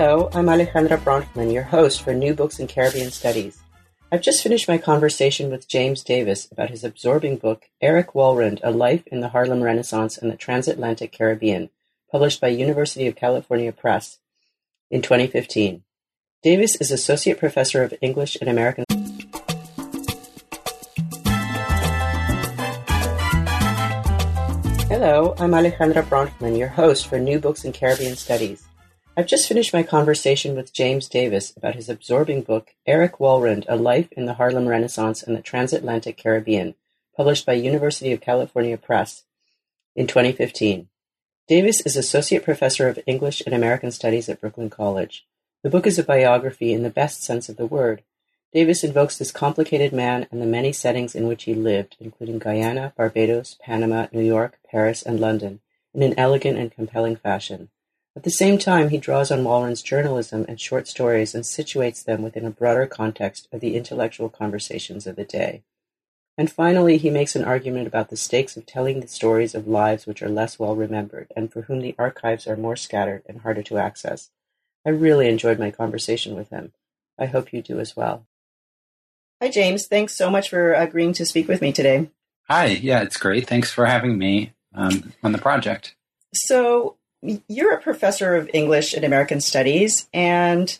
Hello, I'm Alejandra Bronfman, your host for New Books in Caribbean Studies. I've just finished my conversation with James Davis about his absorbing book, Eric Walrond A Life in the Harlem Renaissance and the Transatlantic Caribbean, published by University of California Press in 2015. Davis is Associate Professor of English and American Hello, I'm Alejandra Bronfman, your host for New Books in Caribbean Studies. I've just finished my conversation with James Davis about his absorbing book, Eric Walrond A Life in the Harlem Renaissance and the Transatlantic Caribbean, published by University of California Press in 2015. Davis is Associate Professor of English and American Studies at Brooklyn College. The book is a biography in the best sense of the word. Davis invokes this complicated man and the many settings in which he lived, including Guyana, Barbados, Panama, New York, Paris, and London, in an elegant and compelling fashion. At the same time, he draws on Walrond's journalism and short stories and situates them within a broader context of the intellectual conversations of the day. And finally, he makes an argument about the stakes of telling the stories of lives which are less well remembered and for whom the archives are more scattered and harder to access. I really enjoyed my conversation with him. I hope you do as well. Hi, James. Thanks so much for agreeing to speak with me today. Hi. Yeah, it's great. Thanks for having me um, on the project. So, you're a professor of English and American Studies, and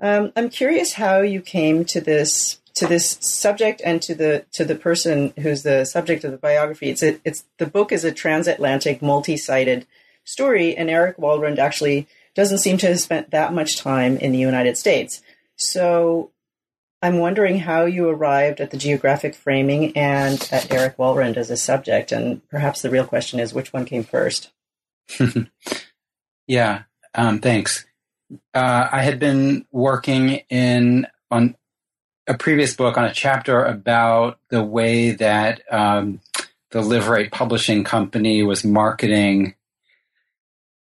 um, I'm curious how you came to this to this subject and to the to the person who's the subject of the biography. It's a, it's the book is a transatlantic, multi-sided story, and Eric Walrond actually doesn't seem to have spent that much time in the United States. So I'm wondering how you arrived at the geographic framing and at Eric Walrond as a subject, and perhaps the real question is which one came first. yeah, um, thanks. Uh, I had been working in on a previous book on a chapter about the way that um, the Liveright Publishing Company was marketing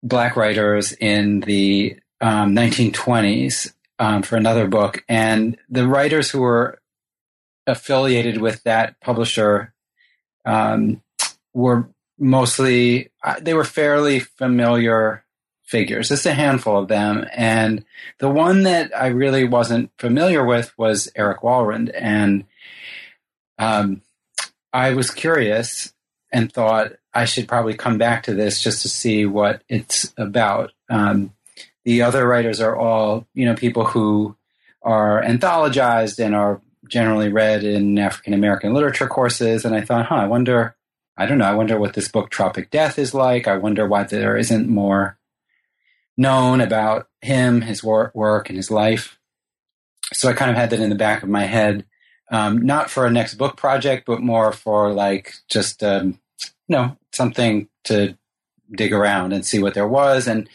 black writers in the um, 1920s um, for another book, and the writers who were affiliated with that publisher um, were mostly uh, they were fairly familiar figures, just a handful of them. And the one that I really wasn't familiar with was Eric Walrond. And um, I was curious and thought I should probably come back to this just to see what it's about. Um, the other writers are all, you know, people who are anthologized and are generally read in African American literature courses. And I thought, huh, I wonder I don't know. I wonder what this book Tropic Death is like. I wonder why there isn't more known about him, his wor- work, and his life. So I kind of had that in the back of my head, um, not for a next book project, but more for like just um, you know something to dig around and see what there was. And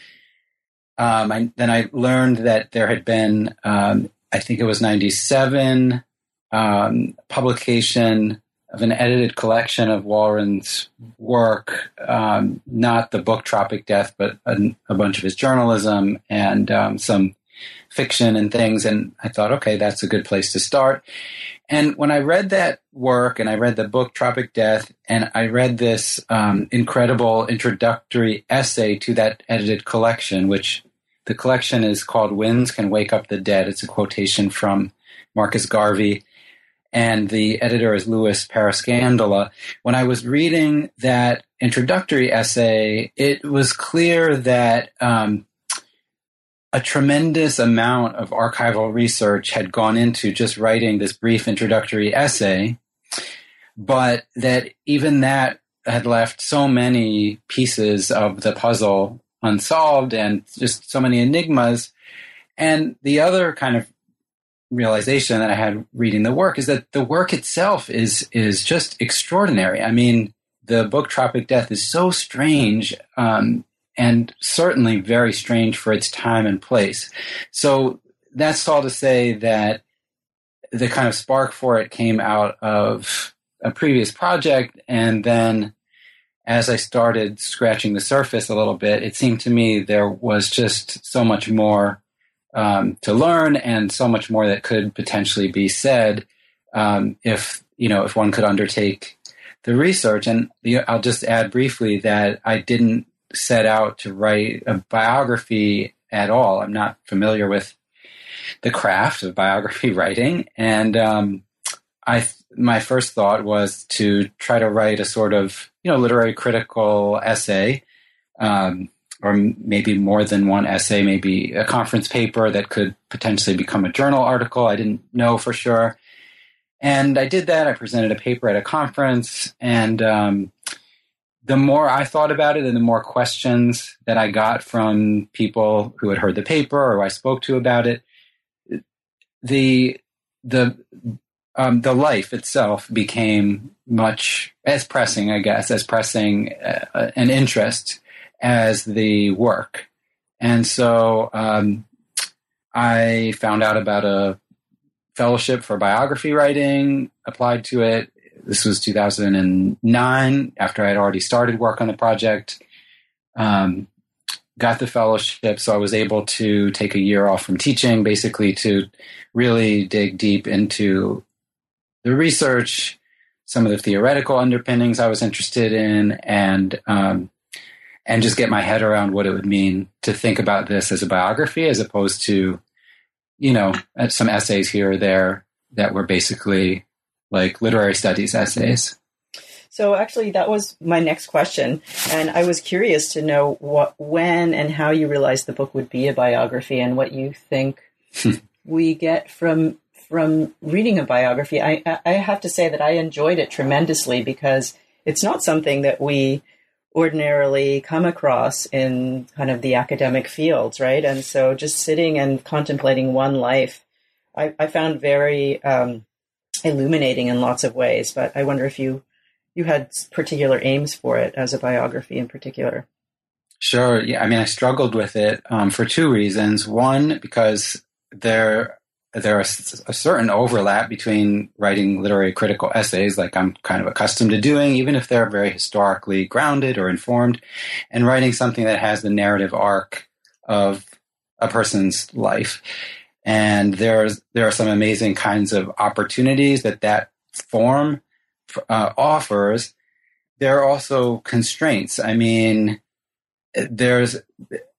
um, I, then I learned that there had been, um, I think it was '97, um, publication of an edited collection of Walrond's work, um, not the book Tropic Death, but a, a bunch of his journalism and um, some fiction and things. And I thought, okay, that's a good place to start. And when I read that work and I read the book Tropic Death and I read this um, incredible introductory essay to that edited collection, which the collection is called Winds Can Wake Up the Dead. It's a quotation from Marcus Garvey and the editor is Louis Parascandola. When I was reading that introductory essay, it was clear that um, a tremendous amount of archival research had gone into just writing this brief introductory essay, but that even that had left so many pieces of the puzzle unsolved and just so many enigmas. And the other kind of realization that I had reading the work is that the work itself is is just extraordinary. I mean, the book Tropic Death is so strange um, and certainly very strange for its time and place. So that's all to say that the kind of spark for it came out of a previous project. And then as I started scratching the surface a little bit, it seemed to me there was just so much more um, to learn and so much more that could potentially be said um, if you know if one could undertake the research. And I'll just add briefly that I didn't set out to write a biography at all. I'm not familiar with the craft of biography writing, and um, I my first thought was to try to write a sort of you know literary critical essay. Um, or maybe more than one essay, maybe a conference paper that could potentially become a journal article. I didn't know for sure. And I did that. I presented a paper at a conference, and um, the more I thought about it, and the more questions that I got from people who had heard the paper or I spoke to about it, the the um, the life itself became much as pressing, I guess, as pressing uh, an interest as the work. And so um, I found out about a fellowship for biography writing, applied to it. This was 2009 after I had already started work on the project. Um, got the fellowship, so I was able to take a year off from teaching, basically to really dig deep into the research, some of the theoretical underpinnings I was interested in, and um, and just get my head around what it would mean to think about this as a biography as opposed to you know, uh, some essays here or there that were basically like literary studies essays. So actually, that was my next question, and I was curious to know what, when, and how you realized the book would be a biography, and what you think hmm. we get from from reading a biography. I I have to say that I enjoyed it tremendously because it's not something that we ordinarily come across in kind of the academic fields, right? And so just sitting and contemplating one life, I, I found very um, illuminating in lots of ways. But I wonder if you you had particular aims for it as a biography in particular. Sure. Yeah. I mean, I struggled with it um, for two reasons. One, because there there's a certain overlap between writing literary critical essays, like I'm kind of accustomed to doing, even if they're very historically grounded or informed, and writing something that has the narrative arc of a person's life. And there's there are some amazing kinds of opportunities that that form uh, offers. There are also constraints. I mean, there's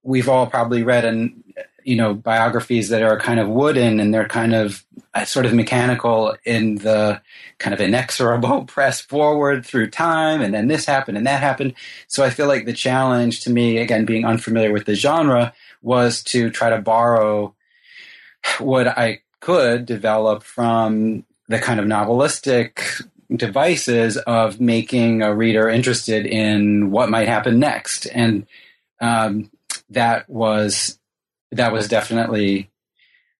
we've all probably read an you know biographies that are kind of wooden and they're kind of uh, sort of mechanical in the kind of inexorable press forward through time and then this happened and that happened. So i feel like the challenge to me again being unfamiliar with the genre was to try to borrow what i could develop from the kind of novelistic devices of making a reader interested in what might happen next. And um, that was that was definitely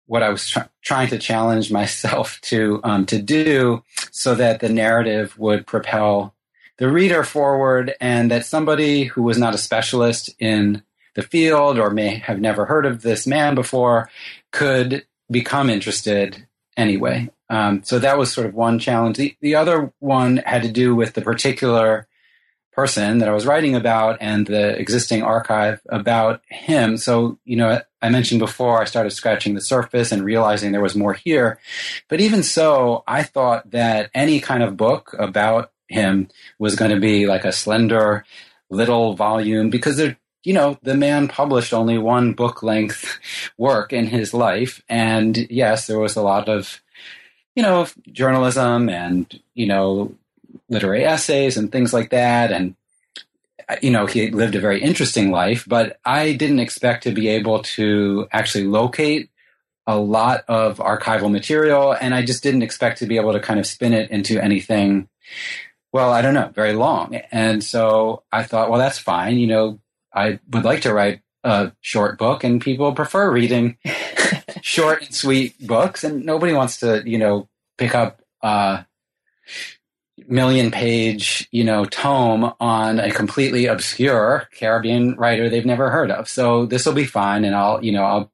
what I was tr- trying to challenge myself to um, to do, so that the narrative would propel the reader forward, and that somebody who was not a specialist in the field or may have never heard of this man before could become interested anyway. Um, so that was sort of one challenge. The, the other one had to do with the particular person that I was writing about and the existing archive about him. So, you know, I mentioned before I started scratching the surface and realizing there was more here. But even so, I thought that any kind of book about him was going to be like a slender little volume because there you know, the man published only one book length work in his life. And yes, there was a lot of, you know, journalism and, you know, literary essays and things like that. And, you know, he lived a very interesting life, but I didn't expect to be able to actually locate a lot of archival material. And I just didn't expect to be able to kind of spin it into anything, well, I don't know, very long. And so I thought, well, that's fine. You know, I would like to write a short book and people prefer reading short and sweet books and nobody wants to, you know, pick up, uh, million page, you know, tome on a completely obscure Caribbean writer they've never heard of. So this will be fine. And I'll, you know, I'll,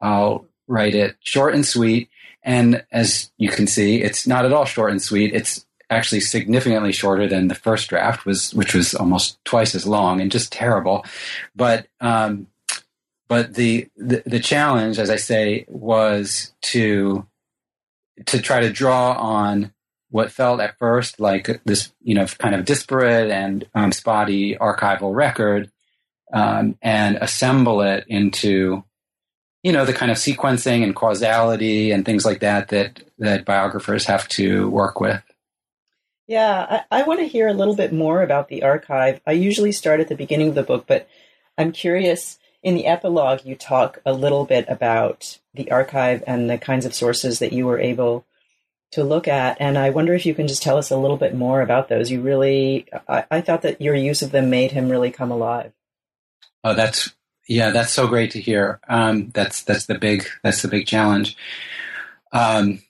I'll write it short and sweet. And as you can see, it's not at all short and sweet. It's actually significantly shorter than the first draft was, which was almost twice as long and just terrible. But, um, but the, the, the challenge, as I say, was to, to try to draw on what felt at first like this, you know, kind of disparate and um, spotty archival record, um, and assemble it into, you know, the kind of sequencing and causality and things like that that that biographers have to work with. Yeah, I, I want to hear a little bit more about the archive. I usually start at the beginning of the book, but I'm curious. In the epilogue, you talk a little bit about the archive and the kinds of sources that you were able to look at. And I wonder if you can just tell us a little bit more about those. You really, I, I thought that your use of them made him really come alive. Oh, that's yeah, that's so great to hear. Um, that's that's the big that's the big challenge. Um,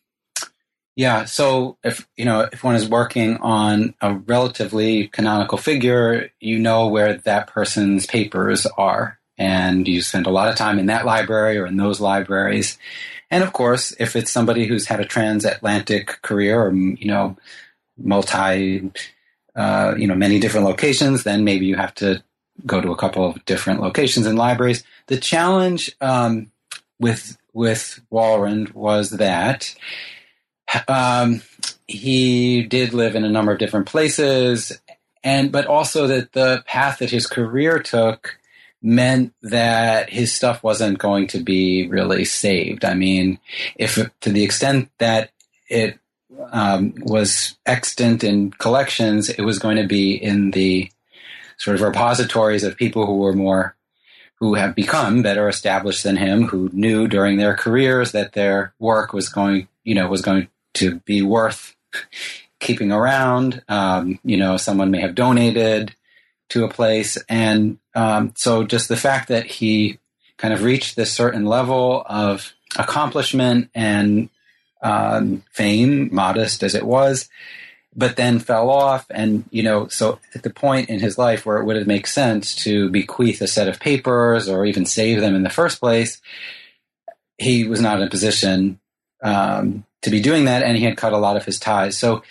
yeah, so if you know if one is working on a relatively canonical figure, you know where that person's papers are, and you spend a lot of time in that library or in those libraries. And of course, if it's somebody who's had a transatlantic career or, you know, multi, uh, you know, many different locations, then maybe you have to go to a couple of different locations and libraries. The challenge um, with with Walrond was that um, he did live in a number of different places, and but also that the path that his career took meant that his stuff wasn't going to be really saved. I mean, if to the extent that it um, was extant in collections, it was going to be in the sort of repositories of people who were more who have become better established than him, who knew during their careers that their work was going, you know, was going to be worth keeping around. Um, you know, someone may have donated to a place. And um, so just the fact that he kind of reached this certain level of accomplishment and um, fame, modest as it was, but then fell off. And, you know, so at the point in his life where it would have made sense to bequeath a set of papers or even save them in the first place, he was not in a position um, to be doing that. And he had cut a lot of his ties. So,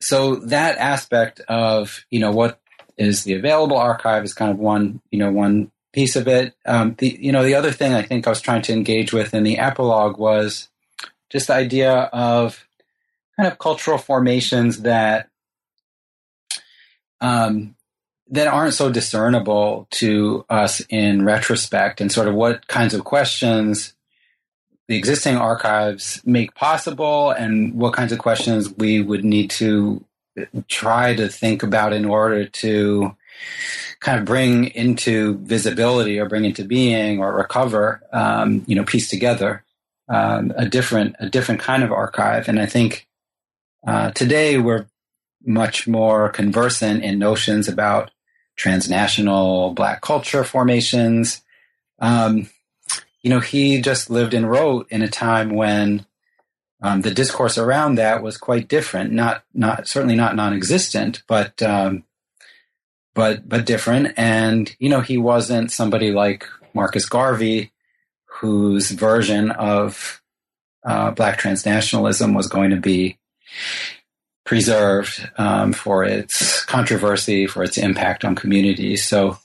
so that aspect of, you know, what is the available archive is kind of one, you know, one piece of it. Um, the, you know, the other thing I think I was trying to engage with in the epilogue was just the idea of kind of cultural formations that, um, that aren't so discernible to us in retrospect and sort of what kinds of questions the existing archives make possible and what kinds of questions we would need to try to think about in order to kind of bring into visibility or bring into being or recover, um, you know, piece together um, a different a different kind of archive. And I think uh, today we're much more conversant in notions about transnational Black culture formations. Um, you know, he just lived and wrote in a time when um, the discourse around that was quite different. Not not certainly not non-existent, but um, but but different. And you know, he wasn't somebody like Marcus Garvey, whose version of uh, black transnationalism was going to be preserved um, for its controversy, for its impact on communities. So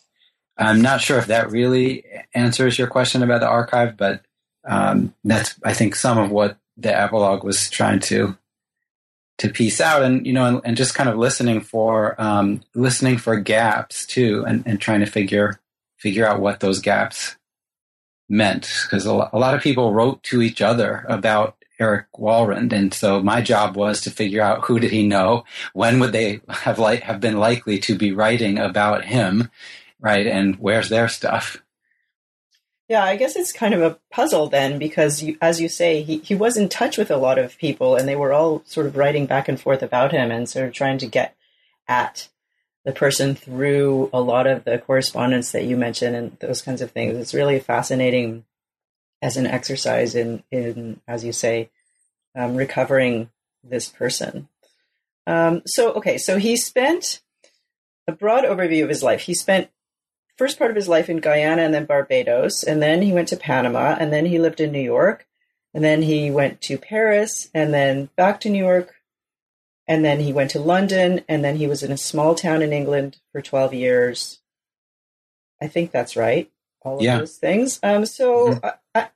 I'm not sure if that really answers your question about the archive, but um, that's I think some of what the epilogue was trying to to piece out and you know and, and just kind of listening for um, listening for gaps too and, and trying to figure figure out what those gaps meant. Because a, lot of people wrote to each other about Eric Walrond. And so my job was to figure out who did he know? When would they have like have been likely to be writing about him? Right? And where's their stuff yeah, I guess it's kind of a puzzle then because, you, as you say, he, he was in touch with a lot of people and they were all sort of writing back and forth about him and sort of trying to get at the person through a lot of the correspondence that you mentioned and those kinds of things. It's really fascinating as an exercise in, in as you say, um, recovering this person. Um, so, okay, so he spent a broad overview of his life. He spent first part of his life in Guyana and then Barbados, and then he went to Panama, and then he lived in New York, and then he went to Paris, and then back to New York, and then he went to London, and then he was in a small town in England for 12 years. I think that's right. All of Yeah. those things. Um, so Mhm. I, I,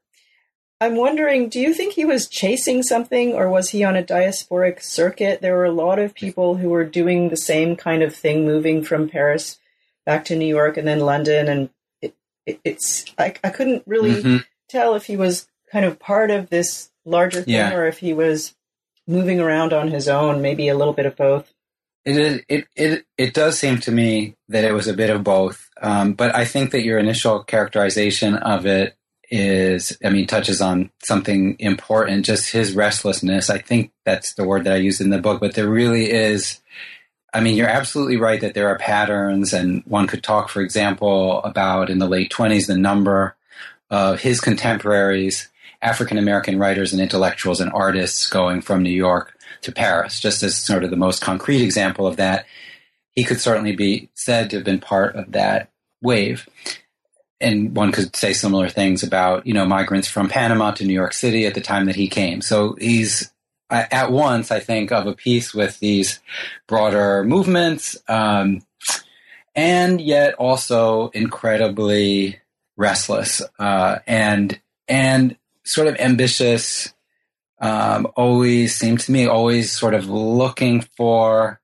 I'm wondering, do you think he was chasing something or was he on a diasporic circuit? There were a lot of people who were doing the same kind of thing, moving from Paris back to New York and then London. And it, it, it's, I, I couldn't really Mhm. tell if he was kind of part of this larger thing Yeah. or if he was moving around on his own, maybe a little bit of both. It, is, it it it does seem to me that it was a bit of both, um, but I think that your initial characterization of it is, I mean, touches on something important. Just his restlessness. I think that's the word that I used in the book. But there really is. I mean, you're absolutely right that there are patterns, and one could talk, for example, about in the late twenties the number of his contemporaries, African American writers and intellectuals and artists going from New York to Paris, just as sort of the most concrete example of that. He could certainly be said to have been part of that wave. And one could say similar things about, you know, migrants from Panama to New York City at the time that he came. So he's at once, I think, of a piece with these broader movements, um, and yet also incredibly restless uh, and and sort of ambitious um, always seemed to me always sort of looking for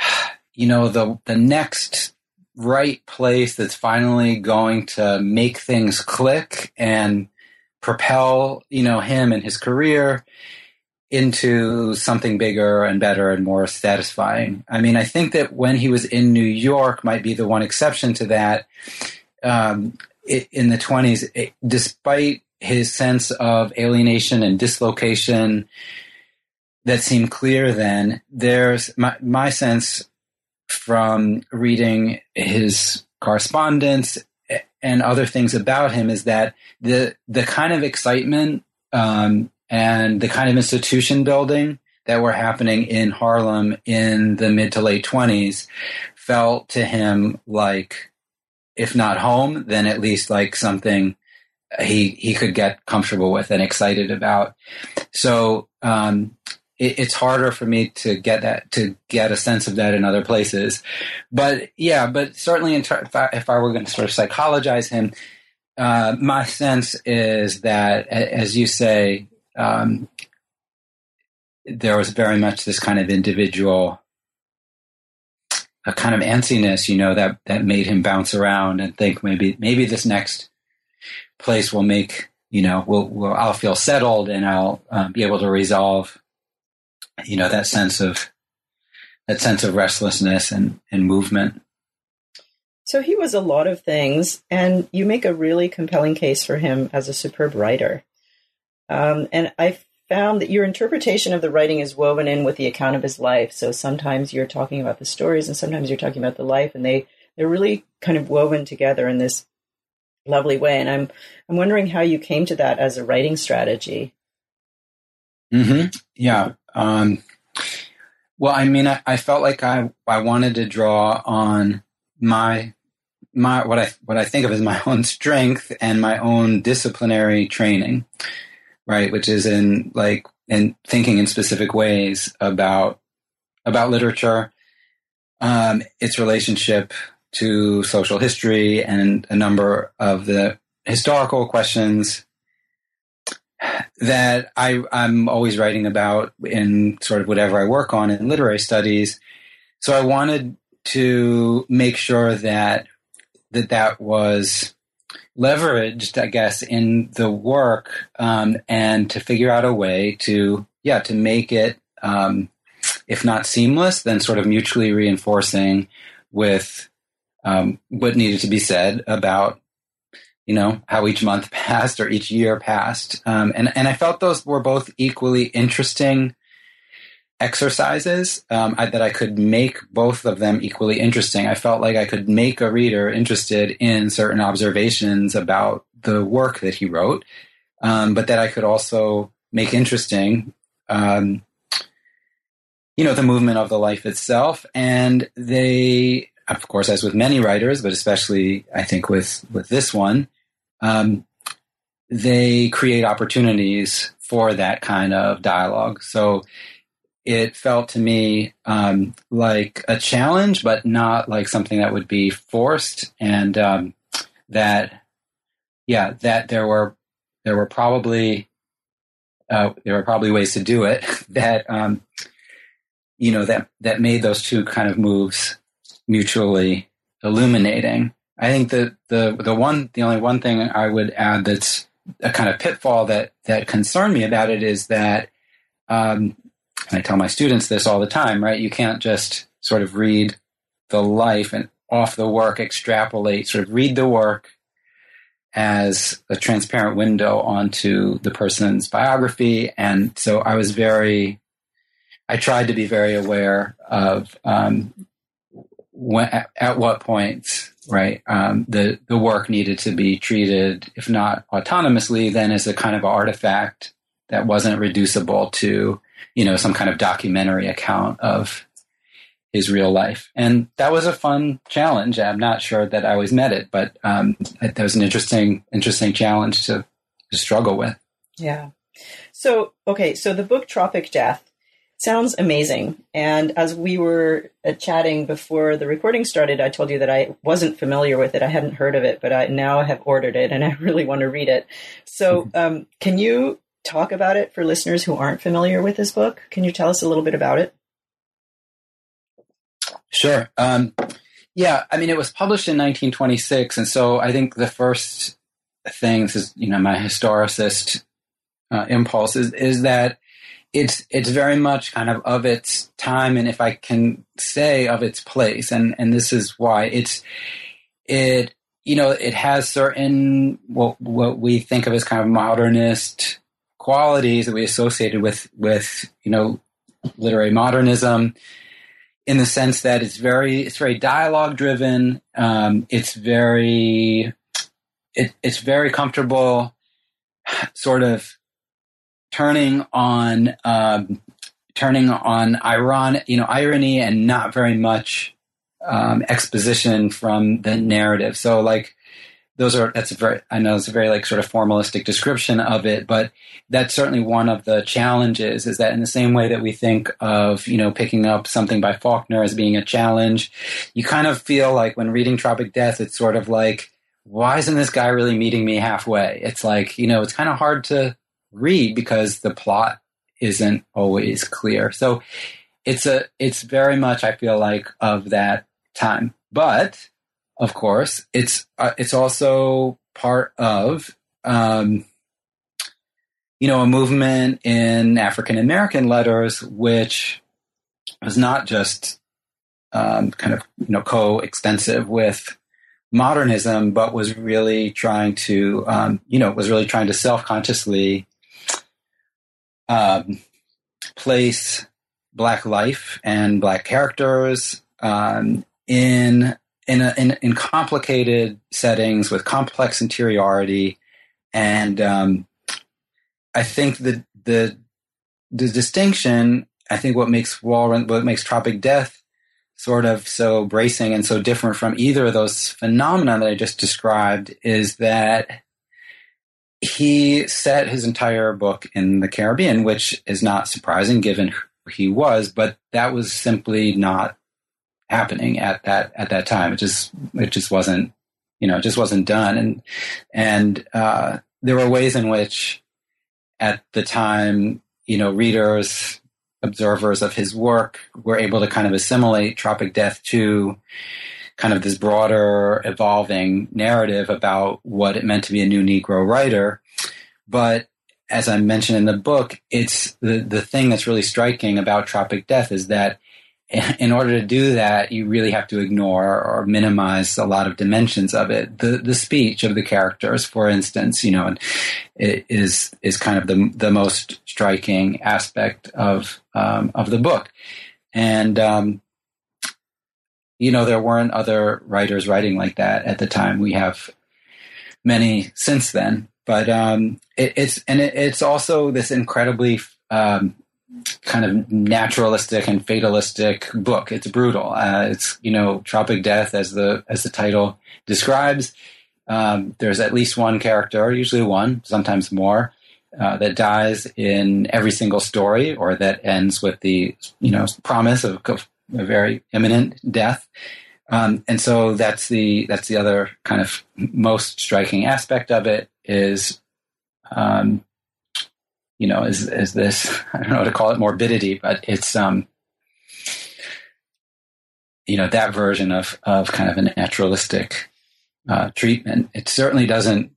you know the the next right place that's finally going to make things click and propel you know him and his career into something bigger and better and more satisfying. I mean, I think that when he was in New York might be the one exception to that. Um, it, in the 20s, it, despite his sense of alienation and dislocation that seemed clear then, there's my, my sense from reading his correspondence and other things about him is that the the kind of excitement um, and the kind of institution building that were happening in Harlem in the mid to late 20s felt to him like if not home then at least like something he he could get comfortable with and excited about. So um, it, it's harder for me to get that to get a sense of that in other places. But yeah but certainly in ter- if, I, if I were going to sort of psychologize him uh, my sense is that as you say um, there was very much this kind of individual a kind of antsiness, you know, that that made him bounce around and think maybe maybe this next place will make you know will will I'll feel settled and I'll um, be able to resolve you know that sense of that sense of restlessness and and movement. So he was a lot of things, and you make a really compelling case for him as a superb writer. Um, and I found that your interpretation of the writing is woven in with the account of his life. So sometimes you're talking about the stories, and sometimes you're talking about the life, and they they're really kind of woven together in this lovely way. And I'm I'm wondering how you came to that as a writing strategy. Mm-hmm. Yeah. Um, well, I mean, I, I felt like I I wanted to draw on my my what I what I think of as my own strength and my own disciplinary training, right? Which is in like in thinking in specific ways about about literature, um, its relationship to social history, and a number of the historical questions that I, I'm always writing about in sort of whatever I work on in literary studies. So I wanted to make sure that that that was leveraged, I guess, in the work, um, and to figure out a way to, yeah, to make it, um, if not seamless, then sort of mutually reinforcing with um, what needed to be said about you know how each month passed or each year passed um, and and I felt those were both equally interesting exercises um, I, that I could make both of them equally interesting. I felt like I could make a reader interested in certain observations about the work that he wrote, um, but that I could also make interesting um, you know, the movement of the life itself. And they, of course, as with many writers, but especially I think with, with this one, um, they create opportunities for that kind of dialogue. So it felt to me um, like a challenge, but not like something that would be forced, and um, that yeah, that there were there were probably uh, there were probably ways to do it that um, you know that that made those two kind of moves mutually illuminating. I think that the the one the only one thing I would add that's a kind of pitfall that that concerned me about it is that um, I tell my students this all the time, right? You can't just sort of read the life and off the work extrapolate, sort of read the work as a transparent window onto the person's biography. And so I was very, I tried to be very aware of um, when, at, at, what points, right, um, the, the work needed to be treated, if not autonomously, then as a kind of artifact that wasn't reducible to, you know, some kind of documentary account of his real life. And that was a fun challenge. I'm not sure that I always met it, but um, that was an interesting, interesting challenge to, to struggle with. Yeah. So, okay, so the book Tropic Death sounds amazing. And as we were uh, chatting before the recording started, I told you that I wasn't familiar with it. I hadn't heard of it, but I now have ordered it and I really want to read it. So, mm-hmm. um, can you talk about it for listeners who aren't familiar with this book? Can you tell us a little bit about it? Sure. Um, yeah, I mean, it was published in 1926, and so I think the first thing, this is you know my historicist uh, impulse, is is that it's it's very much kind of of its time, and if I can say of its place, and and this is why it's it you know it has certain what what we think of as kind of modernist qualities that we associated with with you know literary modernism in the sense that it's very it's very dialogue driven. Um, it's very it, it's very comfortable, sort of turning on um, turning on iron you know irony and not very much um, exposition from the narrative. So like those are that's a very I know it's a very like sort of formalistic description of it, but that's certainly one of the challenges is that in the same way that we think of you know picking up something by Faulkner as being a challenge, you kind of feel like when reading Tropic Death, it's sort of like why isn't this guy really meeting me halfway? It's like you know it's kind of hard to read because the plot isn't always clear. So it's a it's very much I feel like of that time, but of course, it's uh, it's also part of um, you know a movement in African American letters, which was not just um, kind of you know co-extensive with modernism, but was really trying to um, you know was really trying to self-consciously um, place black life and black characters um, in in, a, in, in complicated settings with complex interiority, and um, I think the the the distinction, I think what makes Walrond, what makes Tropic Death sort of so bracing and so different from either of those phenomena that I just described is that he set his entire book in the Caribbean, which is not surprising given who he was, but that was simply not happening at that at that time. It just it just wasn't you know it just wasn't done, and and uh, there were ways in which at the time you know readers observers of his work were able to kind of assimilate Tropic Death to kind of this broader evolving narrative about what it meant to be a new Negro writer. But as I mentioned in the book, it's the, the thing that's really striking about Tropic Death is that in order to do that, you really have to ignore or minimize a lot of dimensions of it. The the speech of the characters, for instance, you know, is is kind of the the most striking aspect of um, of the book, and um, you know there weren't other writers writing like that at the time. We have many since then, but um, it, it's and it, it's also this incredibly um, kind of naturalistic and fatalistic book. It's brutal. Uh, it's you know tropic death as the as the title describes. Um, there's at least one character, usually one, sometimes more, uh, that dies in every single story, or that ends with the you know promise of, of a very imminent death. Um, and so that's the that's the other kind of most striking aspect of it is, um, you know, is is this I don't know how to call it morbidity, but it's um, you know that version of of kind of a naturalistic uh, treatment. It certainly doesn't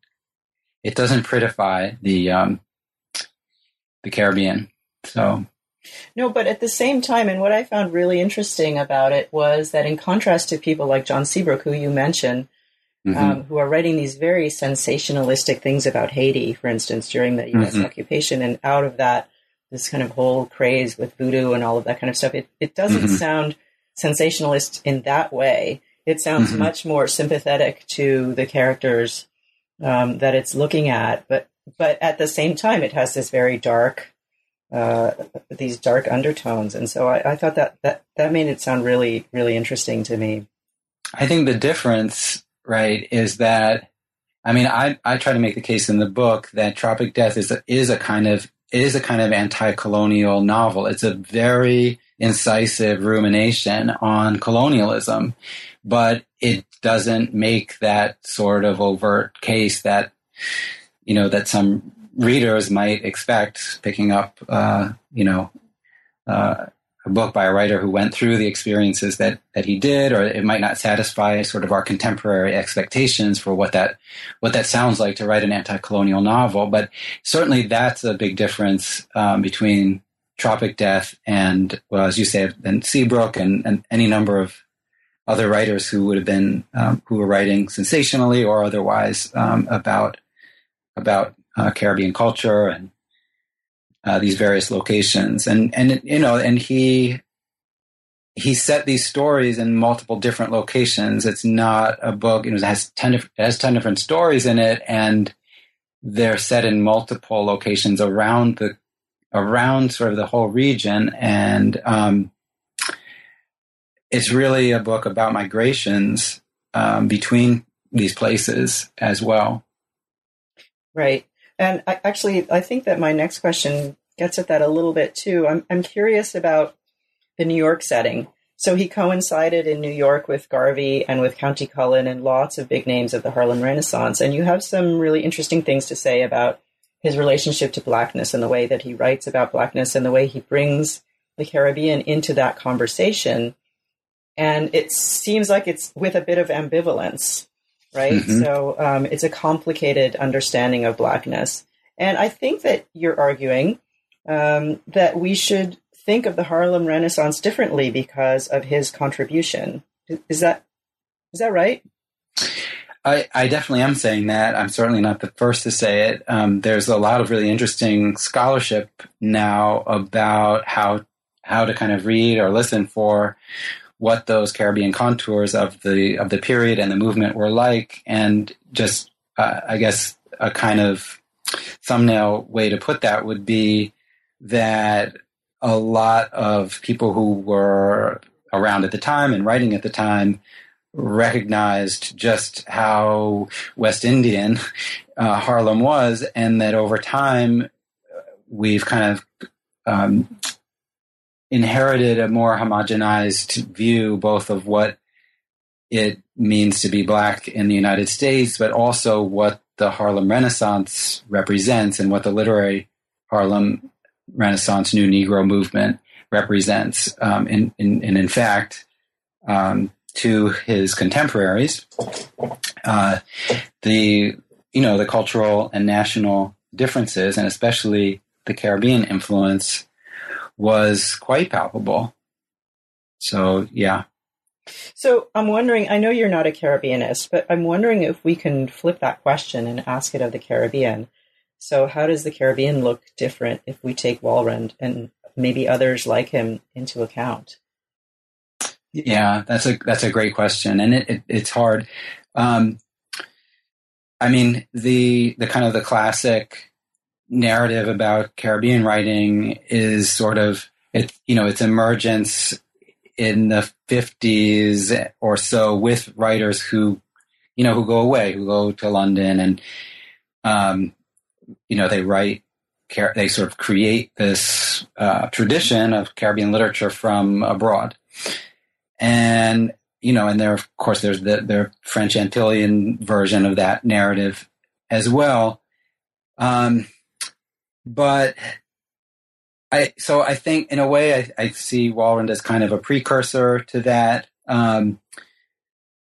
it doesn't prettify the um, the Caribbean. So no, but at the same time, and what I found really interesting about it was that in contrast to people like John Seabrook, who you mentioned, mm-hmm. um, who are writing these very sensationalistic things about Haiti, for instance, during the U.S. Mm-hmm. occupation, and out of that, this kind of whole craze with voodoo and all of that kind of stuff, it, it doesn't mm-hmm. sound sensationalist in that way. It sounds mm-hmm. much more sympathetic to the characters um, that it's looking at, but but at the same time, it has this very dark uh, these dark undertones. And so I, I, thought that, that that made it sound really, really interesting to me. I think the difference, right, is that I mean, I, I try to make the case in the book that Tropic Death is a, is a kind of is a kind of anti-colonial novel. It's a very incisive rumination on colonialism, but it doesn't make that sort of overt case that you know that some readers might expect picking up, uh, you know, uh, a book by a writer who went through the experiences that that he did, or it might not satisfy sort of our contemporary expectations for what that what that sounds like to write an anti-colonial novel. But certainly, that's a big difference um, between Tropic Death and, well, as you say, and Seabrook and, and any number of other writers who would have been um, who were writing sensationally or otherwise um, about about uh, Caribbean culture and uh, these various locations. And and you know, and he he set these stories in multiple different locations. It's not a book. It has ten it has ten different stories in it, and they're set in multiple locations around the around sort of the whole region. And um, it's really a book about migrations um, between these places as well. Right. And I, actually, I think that my next question gets at that a little bit too. I'm, I'm curious about the New York setting. So he coincided in New York with Garvey and with Countee Cullen and lots of big names of the Harlem Renaissance. And you have some really interesting things to say about his relationship to blackness and the way that he writes about blackness and the way he brings the Caribbean into that conversation. And it seems like it's with a bit of ambivalence right? Mm-hmm. So um, it's a complicated understanding of blackness. And I think that you're arguing um, that we should think of the Harlem Renaissance differently because of his contribution. Is that is that right? I, I definitely am saying that. I'm certainly not the first to say it. Um, there's a lot of really interesting scholarship now about how how to kind of read or listen for what those Caribbean contours of the of the period and the movement were like, and just uh, I guess a kind of thumbnail way to put that would be that a lot of people who were around at the time and writing at the time recognized just how West Indian uh, Harlem was, and that over time we've kind of um, inherited a more homogenized view both of what it means to be black in the United States, but also what the Harlem Renaissance represents and what the literary Harlem Renaissance New Negro movement represents. Um, and, and, in fact, um, to his contemporaries, uh, the you know the cultural and national differences, and especially the Caribbean influence, was quite palpable. So, yeah. So, I'm wondering, I know you're not a Caribbeanist, but I'm wondering if we can flip that question and ask it of the Caribbean. So, how does the Caribbean look different if we take Walrond and maybe others like him into account? Yeah, that's a that's a great question, and it, it it's hard. Um, I mean, the the kind of the classic narrative about Caribbean writing is sort of it, you know, its emergence in the 50s or so with writers who, you know, who go away, who go to London and, um, you know, they write, they sort of create this uh, tradition of Caribbean literature from abroad. And, you know, and there, of course, there's the, the French Antillean version of that narrative as well. Um, but I so I think in a way I, I see Walrond as kind of a precursor to that. Um,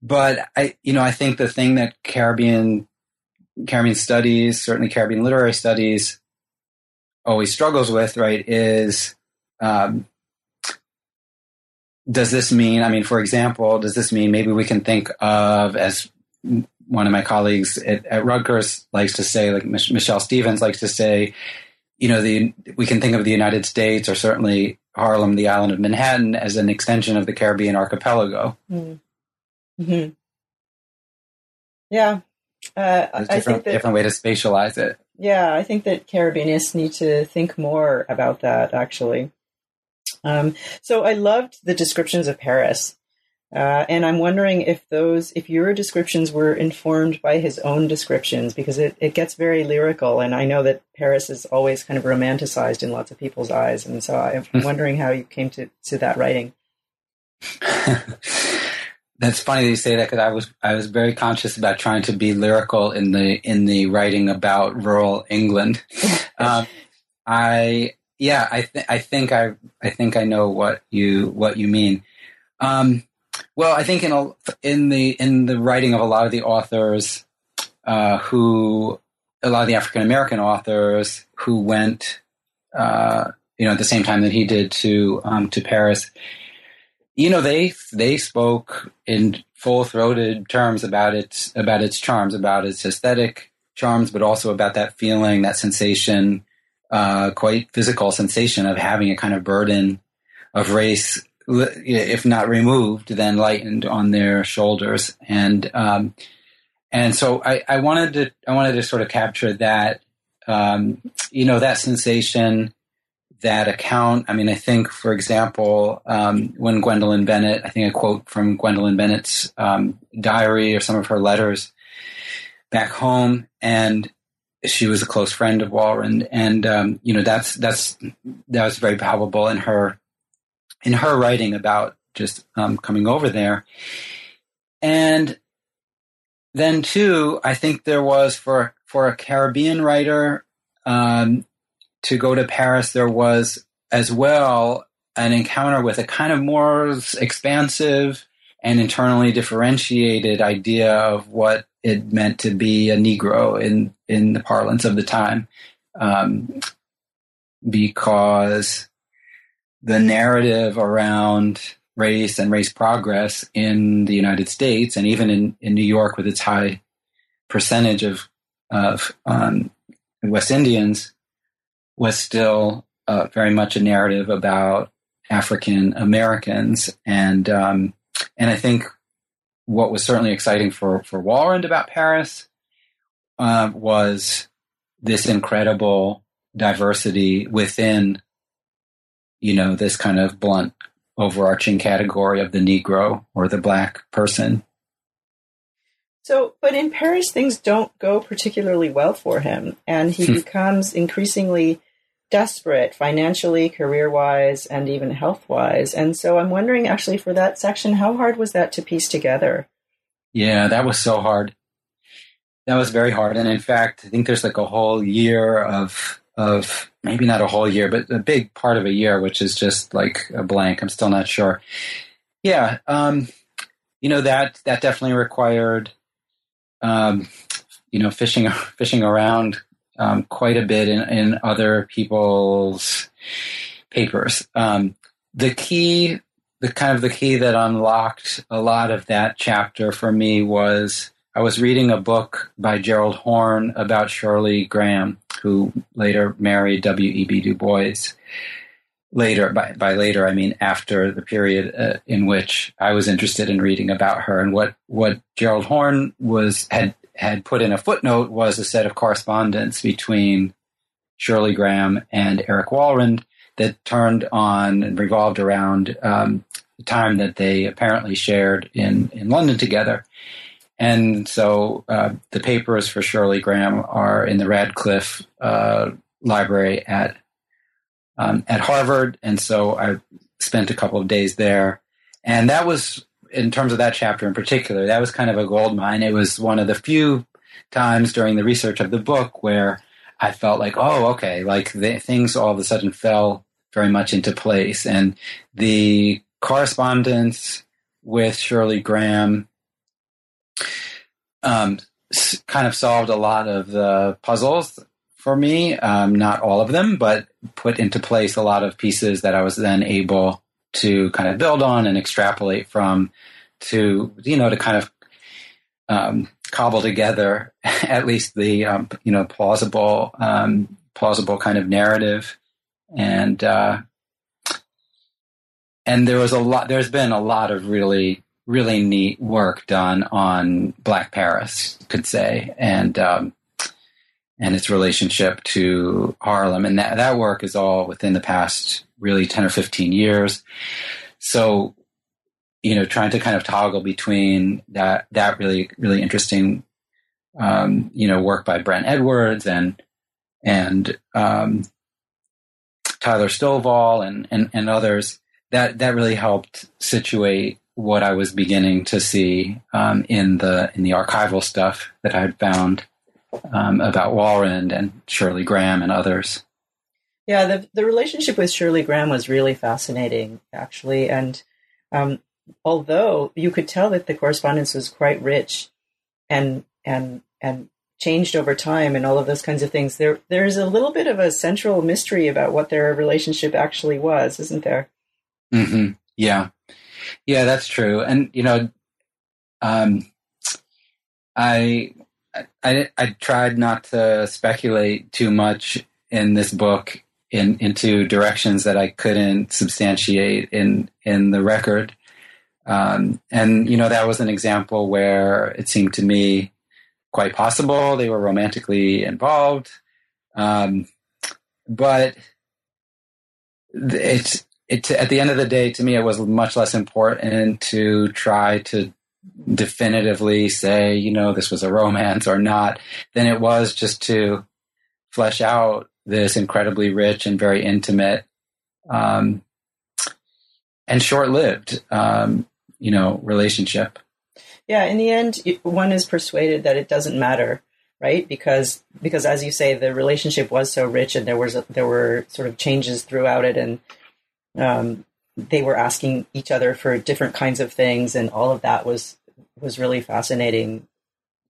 but I you know I think the thing that Caribbean Caribbean studies, certainly Caribbean literary studies, always struggles with, right, is um, does this mean, I mean, for example, does this mean maybe we can think of as one of my colleagues at, at Rutgers likes to say, like Michelle Stephens likes to say, you know, the we can think of the United States or certainly Harlem, the island of Manhattan, as an extension of the Caribbean archipelago. Mm-hmm. Yeah, uh, I think that, different way to spatialize it. Yeah, I think that Caribbeanists need to think more about that. Actually, um, so I loved the descriptions of Paris. Uh, and I'm wondering if those, if your descriptions were informed by his own descriptions, because it, it gets very lyrical. And I know that Paris is always kind of romanticized in lots of people's eyes. And so I'm hmm. wondering how you came to, to that writing. That's funny that you say that because I was I was very conscious about trying to be lyrical in the in the writing about rural England. um, I yeah I th- I think I I think I know what you what you mean. Um, well, I think in a, in the in the writing of a lot of the authors uh, who a lot of the African American authors who went uh, you know at the same time that he did to um, to Paris, you know they they spoke in full throated terms about its about its charms, about its aesthetic charms, but also about that feeling, that sensation, uh, quite physical sensation of having a kind of burden of race if not removed, then lightened on their shoulders. And um, and so I, I, wanted to I wanted to sort of capture that um, you know that sensation, that account. I mean, I think, for example, um, when Gwendolyn Bennett, I think a quote from Gwendolyn Bennett's um, diary or some of her letters back home, and she was a close friend of Walrond, and um, you know that's that's that was very palpable in her in her writing about just um, coming over there. And then too, I think there was for for a Caribbean writer um, to go to Paris, there was as well an encounter with a kind of more expansive and internally differentiated idea of what it meant to be a Negro in in the parlance of the time, um, because the narrative around race and race progress in the United States and even in, in New York with its high percentage of of um, West Indians was still uh, very much a narrative about African Americans. And um, and I think what was certainly exciting for for Walrond about Paris uh, was this incredible diversity within you know, this kind of blunt overarching category of the Negro or the black person. So, but in Paris, things don't go particularly well for him, and he hmm. becomes increasingly desperate financially, career wise, and even health wise. And so I'm wondering actually for that section, how hard was that to piece together? Yeah, that was so hard. That was very hard. And in fact, I think there's like a whole year of of maybe not a whole year, but a big part of a year, which is just like a blank. I'm still not sure. Yeah, um, you know that that definitely required, um, you know, fishing fishing around um, quite a bit in, in other people's papers. Um, the key, the kind of the key that unlocked a lot of that chapter for me was I was reading a book by Gerald Horne about Shirley Graham, who later married W.E.B. Du Bois. Later, by, by later, I mean after the period uh, in which I was interested in reading about her, and what what Gerald Horne was had had put in a footnote was a set of correspondence between Shirley Graham and Eric Walrond that turned on and revolved around um, the time that they apparently shared in, in London together. And so uh, the papers for Shirley Graham are in the Radcliffe uh, Library at um, at Harvard, and so I spent a couple of days there. And that was, in terms of that chapter in particular, that was kind of a gold mine. It was one of the few times during the research of the book where I felt like, oh, okay, like the, things all of a sudden fell very much into place. And the correspondence with Shirley Graham um, kind of solved a lot of the puzzles for me. Um, not all of them, but put into place a lot of pieces that I was then able to kind of build on and extrapolate from to, you know, to kind of um, cobble together at least the, um, you know, plausible, um, plausible kind of narrative. And, uh, and there was a lot, there's been a lot of really, really neat work done on Black Paris, could say. And, um, and its relationship to Harlem. And that, that work is all within the past really 10 or 15 years. So, you know, trying to kind of toggle between that, that really, really interesting, um, you know, work by Brent Edwards and, and, um, Tyler Stovall and, and, and others, that, that really helped situate what I was beginning to see, um, in the, in the archival stuff that I had found um, about Walrond and Shirley Graham and others. Yeah, the the relationship with Shirley Graham was really fascinating, actually. And um, although you could tell that the correspondence was quite rich, and and and changed over time, and all of those kinds of things, there there's a little bit of a central mystery about what their relationship actually was, isn't there? Mm-hmm. Yeah, yeah, that's true. And you know, um, I I, I tried not to speculate too much in this book in, into directions that I couldn't substantiate in in the record. Um, and you know that was an example where it seemed to me quite possible they were romantically involved, um, but it's it at the end of the day to me it was much less important to try to definitively say, you know, this was a romance or not, than it was just to flesh out this incredibly rich and very intimate um, and short-lived, um, you know, relationship. Yeah, in the end, one is persuaded that it doesn't matter, right? Because because as you say, the relationship was so rich, and there was there were sort of changes throughout it, and um, they were asking each other for different kinds of things, and all of that was was really fascinating.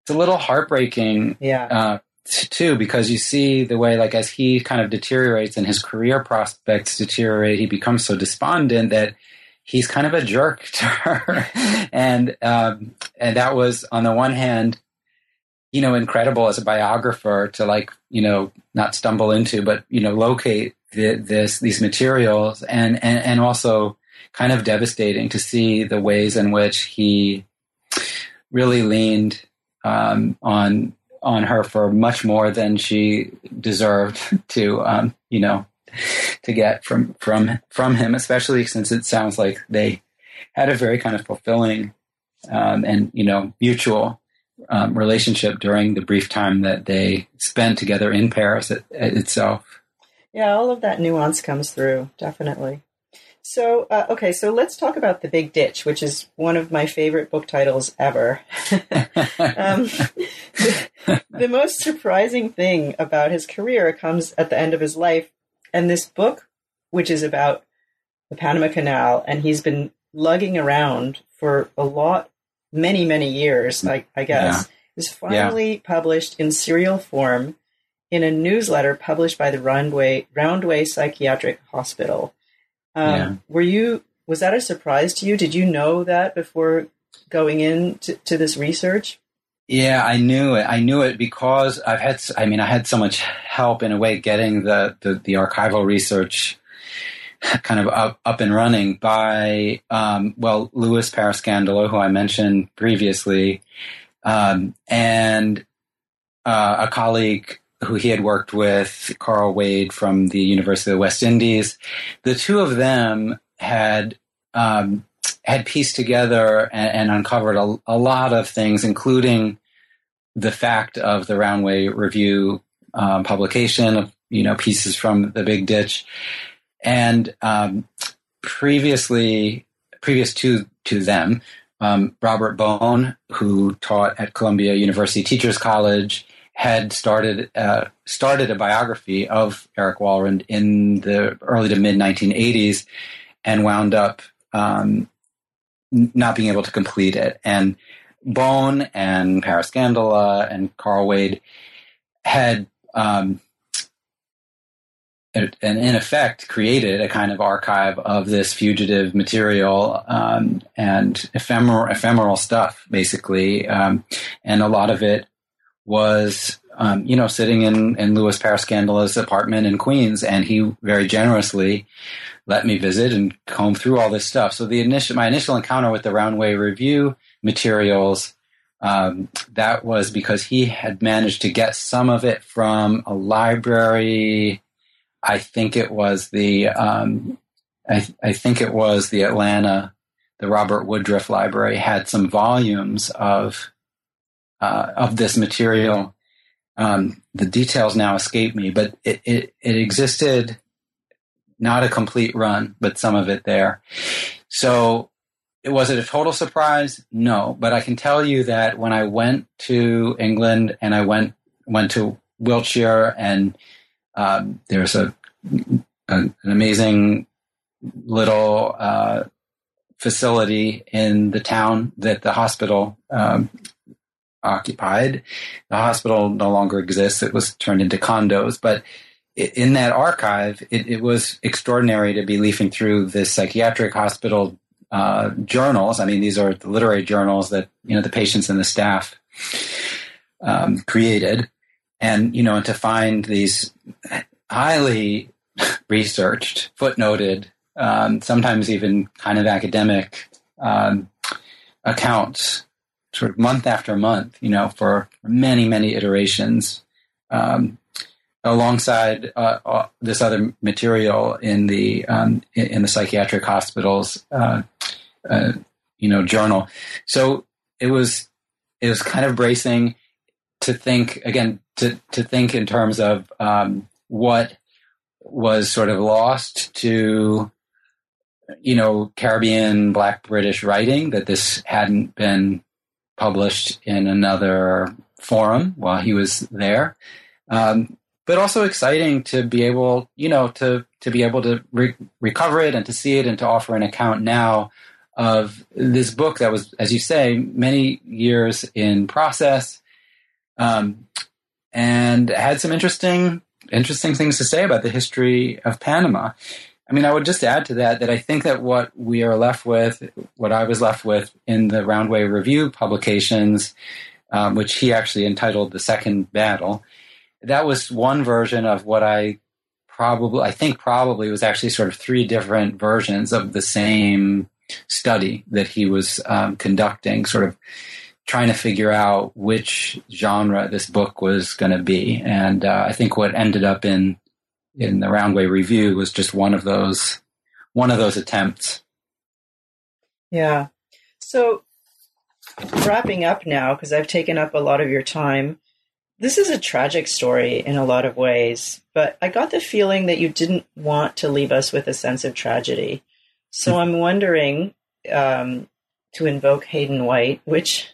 It's a little heartbreaking, yeah, uh, too, because you see the way, like, as he kind of deteriorates and his career prospects deteriorate, he becomes so despondent that he's kind of a jerk to her, and um, and that was on the one hand you know, incredible as a biographer to like, you know, not stumble into, but you know, locate the, this these materials, and, and and also kind of devastating to see the ways in which he really leaned um, on on her for much more than she deserved to, um, you know, to get from from from him, especially since it sounds like they had a very kind of fulfilling um, and you know mutual um, relationship during the brief time that they spent together in Paris it, itself. Yeah, all of that nuance comes through, definitely. So, uh, okay, so let's talk about The Big Ditch, which is one of my favorite book titles ever. um, the, the most surprising thing about his career comes at the end of his life. And this book, which is about the Panama Canal, and he's been lugging around for a lot many, many years, I, I guess, yeah. is finally yeah. published in serial form in a newsletter published by the Roundway, Roundway Psychiatric Hospital. Um, yeah. Were you, was that a surprise to you? Did you know that before going into to this research? Yeah, I knew it. I knew it because I've had, I mean, I had so much help in a way getting the, the, the archival research kind of up, up and running by, um, well, Louis Parascandola, who I mentioned previously, um, and uh, a colleague who he had worked with, Carl Wade from the University of the West Indies. The two of them had um, had pieced together and, and uncovered a, a, lot of things, including the fact of the Roundway Review um, publication of you know pieces from the Big Ditch, and um, previously, previous to to them, um, Robert Bone, who taught at Columbia University Teachers College, had started uh, started a biography of Eric Walrond in the early to mid 1980s, and wound up um, not being able to complete it. And Bone and Paris Parascandola and Carl Wade had um, and in effect created a kind of archive of this fugitive material um, and ephemeral, ephemeral stuff, basically. Um, and a lot of it was, um, you know, sitting in, in Louis Parascandola's apartment in Queens, and he very generously let me visit and comb through all this stuff. So the initial, my initial encounter with the Roundway Review materials um, that was because he had managed to get some of it from a library I think it was the um, I, I, think it was the Atlanta, the Robert Woodruff Library had some volumes of uh, of this material. Um, the details now escape me, but it, it, it existed, not a complete run, but some of it there. So, was it a total surprise? No, but I can tell you that when I went to England and I went went to Wiltshire and um, there's a, a, an amazing little uh, facility in the town that the hospital um, occupied. The hospital no longer exists; it was turned into condos. But in that archive, it, it was extraordinary to be leafing through the psychiatric hospital uh, journals. I mean, these are the literary journals that you know the patients and the staff um, created and you know, and to find these highly researched, footnoted, um, sometimes even kind of academic um, accounts, sort of month after month, you know, for many many iterations, um, alongside uh, uh, this other material in the um, in the psychiatric hospitals, uh, uh, you know, journal. So it was it was kind of bracing to think again to to think in terms of um, what was sort of lost to you know Caribbean Black British writing that this hadn't been published in another forum while he was there. Um, but also exciting to be able, you know, to to be able to re- recover it and to see it and to offer an account now of this book that was, as you say, many years in process, um, and had some interesting interesting things to say about the history of Panama. I mean, I would just add to that that I think that what we are left with, what I was left with in the Roundway Review publications, um, which he actually entitled "The Second Battle," that was one version of what I probably, I think, probably was actually sort of three different versions of the same study that he was um, conducting, sort of trying to figure out which genre this book was going to be. And uh, I think what ended up in in the Roundway Review was just one of those one of those attempts. Yeah. So wrapping up now because I've taken up a lot of your time. This is a tragic story in a lot of ways, but I got the feeling that you didn't want to leave us with a sense of tragedy. So hmm. I'm wondering um, to invoke Hayden White, which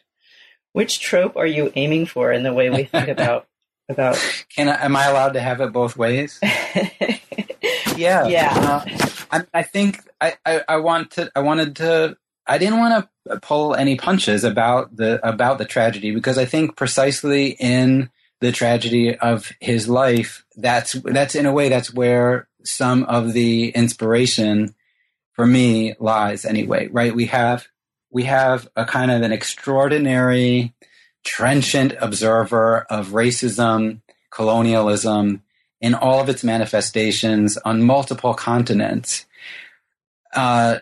which trope are you aiming for in the way we think about about? Can I, am I allowed to have it both ways? yeah, yeah. Uh, I, I, think I, I, I want to. I wanted to. I didn't want to pull any punches about the about the tragedy because I think precisely in the tragedy of his life, that's that's in a way that's where some of the inspiration for me lies. Anyway, right? We have we have a kind of an extraordinary, trenchant observer of racism, colonialism in all of its manifestations on multiple continents. Uh,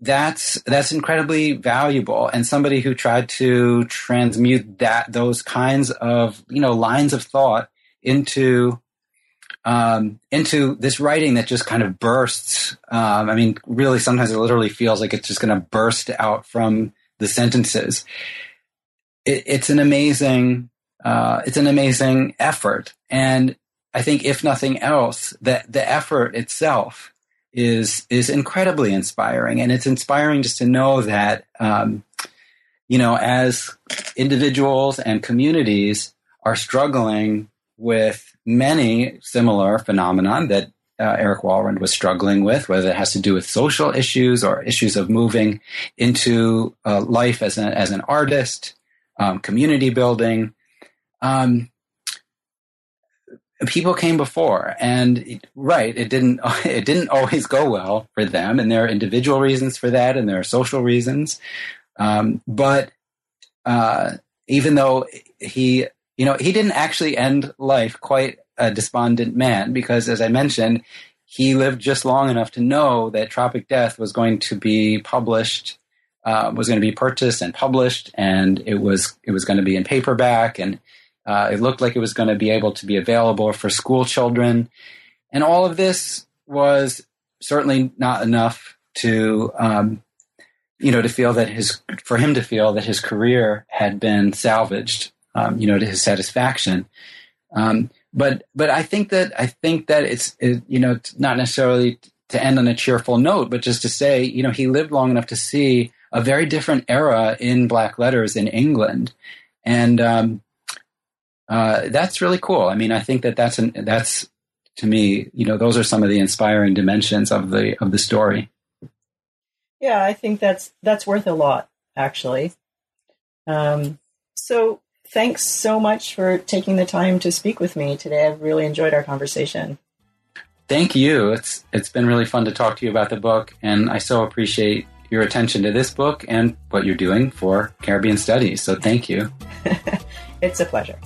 that's that's incredibly valuable, and somebody who tried to transmute that those kinds of you know lines of thought into um, into this writing that just kind of bursts. Um, I mean, really, sometimes it literally feels like it's just going to burst out from the sentences. It, it's an amazing, uh, it's an amazing effort, and I think if nothing else, that the effort itself is is incredibly inspiring, and it's inspiring just to know that um, you know, as individuals and communities are struggling with many similar phenomenon that uh, Eric Walrond was struggling with, whether it has to do with social issues or issues of moving into uh, life as, a, as an artist, um, community building. Um, people came before, and right, it didn't it didn't always go well for them, and there are individual reasons for that, and there are social reasons. Um, but uh, even though he you know, he didn't actually end life quite a despondent man because, as I mentioned, he lived just long enough to know that Tropic Death was going to be published, uh, was going to be purchased and published, and it was it was going to be in paperback, and uh, it looked like it was going to be able to be available for school children, and all of this was certainly not enough to. Um, you know, to feel that his, for him to feel that his career had been salvaged um, you know, to his satisfaction. Um, but but I think that I think that it's it, you know not necessarily to end on a cheerful note, but just to say you know he lived long enough to see a very different era in black letters in England, and um, uh, that's really cool. I mean, I think that that's an, that's to me, you know, those are some of the inspiring dimensions of the of the story. Yeah, I think that's that's worth a lot, actually. Um, so thanks so much for taking the time to speak with me today. I've really enjoyed our conversation. Thank you. It's it's been really fun to talk to you about the book, and I so appreciate your attention to this book and what you're doing for Caribbean Studies. So thank you. it's a pleasure.